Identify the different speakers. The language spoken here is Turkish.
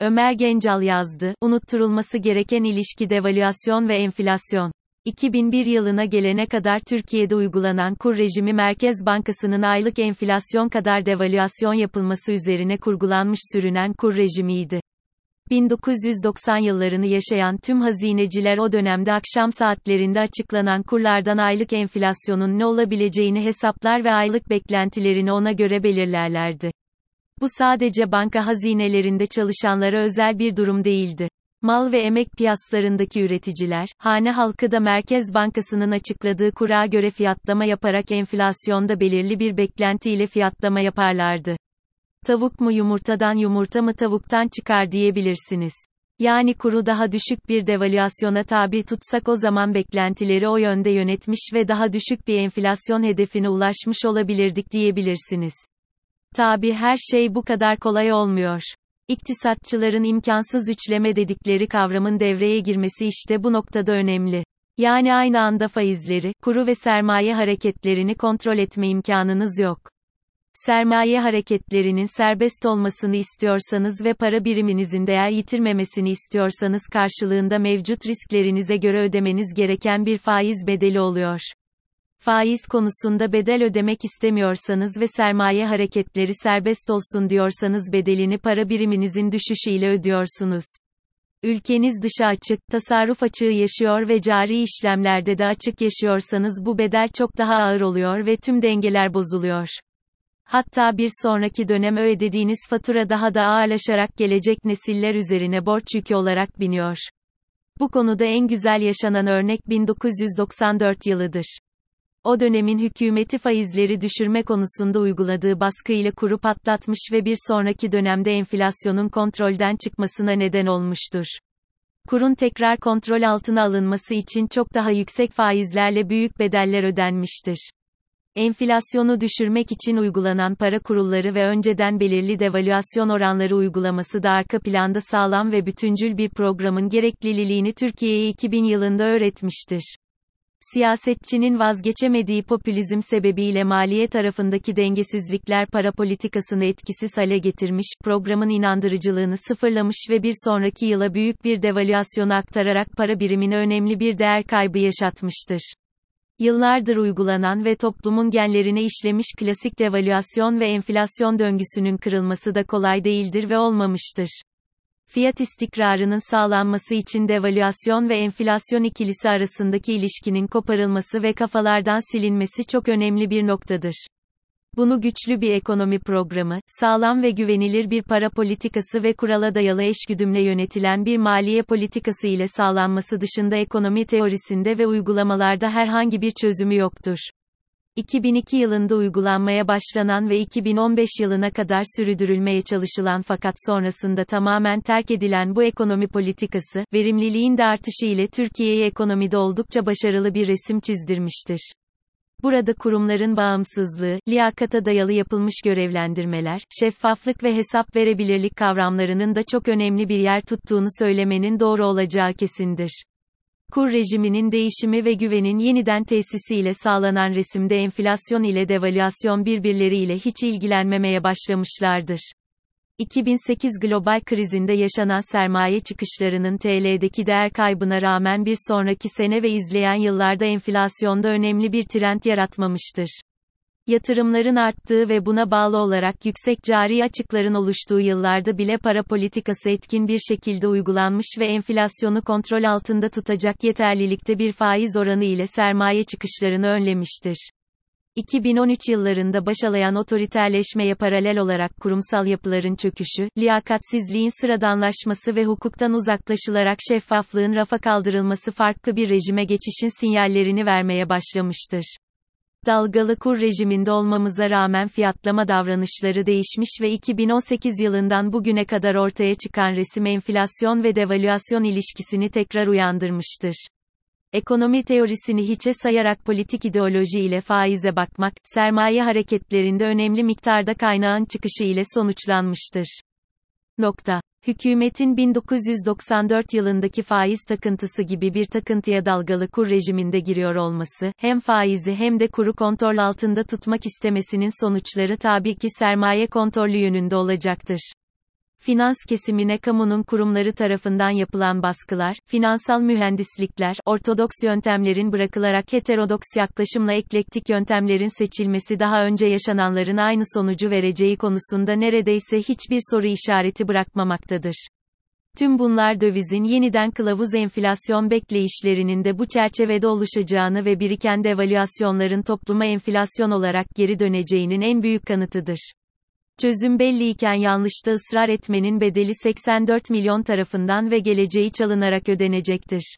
Speaker 1: Ömer Gencal yazdı, unutturulması gereken ilişki devalüasyon ve enflasyon. 2001 yılına gelene kadar Türkiye'de uygulanan kur rejimi Merkez Bankası'nın aylık enflasyon kadar devalüasyon yapılması üzerine kurgulanmış sürünen kur rejimiydi. 1990 yıllarını yaşayan tüm hazineciler o dönemde akşam saatlerinde açıklanan kurlardan aylık enflasyonun ne olabileceğini hesaplar ve aylık beklentilerini ona göre belirlerlerdi. Bu sadece banka hazinelerinde çalışanlara özel bir durum değildi. Mal ve emek piyasalarındaki üreticiler, hane halkı da Merkez Bankası'nın açıkladığı kura göre fiyatlama yaparak enflasyonda belirli bir beklentiyle fiyatlama yaparlardı. Tavuk mu yumurtadan yumurta mı tavuktan çıkar diyebilirsiniz. Yani kuru daha düşük bir devalüasyona tabi tutsak o zaman beklentileri o yönde yönetmiş ve daha düşük bir enflasyon hedefine ulaşmış olabilirdik diyebilirsiniz. Tabi her şey bu kadar kolay olmuyor. İktisatçıların imkansız üçleme dedikleri kavramın devreye girmesi işte bu noktada önemli. Yani aynı anda faizleri, kuru ve sermaye hareketlerini kontrol etme imkanınız yok. Sermaye hareketlerinin serbest olmasını istiyorsanız ve para biriminizin değer yitirmemesini istiyorsanız karşılığında mevcut risklerinize göre ödemeniz gereken bir faiz bedeli oluyor. Faiz konusunda bedel ödemek istemiyorsanız ve sermaye hareketleri serbest olsun diyorsanız bedelini para biriminizin düşüşüyle ödüyorsunuz. Ülkeniz dışa açık, tasarruf açığı yaşıyor ve cari işlemlerde de açık yaşıyorsanız bu bedel çok daha ağır oluyor ve tüm dengeler bozuluyor. Hatta bir sonraki dönem ödediğiniz fatura daha da ağırlaşarak gelecek nesiller üzerine borç yükü olarak biniyor. Bu konuda en güzel yaşanan örnek 1994 yılıdır. O dönemin hükümeti faizleri düşürme konusunda uyguladığı baskıyla kuru patlatmış ve bir sonraki dönemde enflasyonun kontrolden çıkmasına neden olmuştur. Kurun tekrar kontrol altına alınması için çok daha yüksek faizlerle büyük bedeller ödenmiştir. Enflasyonu düşürmek için uygulanan para kurulları ve önceden belirli devalüasyon oranları uygulaması da arka planda sağlam ve bütüncül bir programın gerekliliğini Türkiye'ye 2000 yılında öğretmiştir. Siyasetçinin vazgeçemediği popülizm sebebiyle maliye tarafındaki dengesizlikler para politikasını etkisiz hale getirmiş, programın inandırıcılığını sıfırlamış ve bir sonraki yıla büyük bir devalüasyonu aktararak para birimine önemli bir değer kaybı yaşatmıştır. Yıllardır uygulanan ve toplumun genlerine işlemiş klasik devalüasyon ve enflasyon döngüsünün kırılması da kolay değildir ve olmamıştır. Fiyat istikrarının sağlanması için devalüasyon ve enflasyon ikilisi arasındaki ilişkinin koparılması ve kafalardan silinmesi çok önemli bir noktadır. Bunu güçlü bir ekonomi programı, sağlam ve güvenilir bir para politikası ve kurala dayalı eşgüdümle yönetilen bir maliye politikası ile sağlanması dışında ekonomi teorisinde ve uygulamalarda herhangi bir çözümü yoktur. 2002 yılında uygulanmaya başlanan ve 2015 yılına kadar sürdürülmeye çalışılan fakat sonrasında tamamen terk edilen bu ekonomi politikası, verimliliğin de artışı ile Türkiye'yi ekonomide oldukça başarılı bir resim çizdirmiştir. Burada kurumların bağımsızlığı, liyakata dayalı yapılmış görevlendirmeler, şeffaflık ve hesap verebilirlik kavramlarının da çok önemli bir yer tuttuğunu söylemenin doğru olacağı kesindir. Kur rejiminin değişimi ve güvenin yeniden tesisiyle sağlanan resimde enflasyon ile devalüasyon birbirleriyle hiç ilgilenmemeye başlamışlardır. 2008 global krizinde yaşanan sermaye çıkışlarının TL'deki değer kaybına rağmen bir sonraki sene ve izleyen yıllarda enflasyonda önemli bir trend yaratmamıştır. Yatırımların arttığı ve buna bağlı olarak yüksek cari açıkların oluştuğu yıllarda bile para politikası etkin bir şekilde uygulanmış ve enflasyonu kontrol altında tutacak yeterlilikte bir faiz oranı ile sermaye çıkışlarını önlemiştir. 2013 yıllarında başalayan otoriterleşmeye paralel olarak kurumsal yapıların çöküşü, liyakatsizliğin sıradanlaşması ve hukuktan uzaklaşılarak şeffaflığın rafa kaldırılması farklı bir rejime geçişin sinyallerini vermeye başlamıştır. Dalgalı kur rejiminde olmamıza rağmen fiyatlama davranışları değişmiş ve 2018 yılından bugüne kadar ortaya çıkan resim enflasyon ve devalüasyon ilişkisini tekrar uyandırmıştır. Ekonomi teorisini hiçe sayarak politik ideoloji ile faize bakmak, sermaye hareketlerinde önemli miktarda kaynağın çıkışı ile sonuçlanmıştır. Nokta. Hükümetin 1994 yılındaki faiz takıntısı gibi bir takıntıya dalgalı kur rejiminde giriyor olması, hem faizi hem de kuru kontrol altında tutmak istemesinin sonuçları tabii ki sermaye kontrolü yönünde olacaktır. Finans kesimine kamunun kurumları tarafından yapılan baskılar, finansal mühendislikler, ortodoks yöntemlerin bırakılarak heterodoks yaklaşımla eklektik yöntemlerin seçilmesi daha önce yaşananların aynı sonucu vereceği konusunda neredeyse hiçbir soru işareti bırakmamaktadır. Tüm bunlar dövizin yeniden kılavuz enflasyon bekleyişlerinin de bu çerçevede oluşacağını ve biriken devalüasyonların topluma enflasyon olarak geri döneceğinin en büyük kanıtıdır. Çözüm belliyken yanlışta ısrar etmenin bedeli 84 milyon tarafından ve geleceği çalınarak ödenecektir.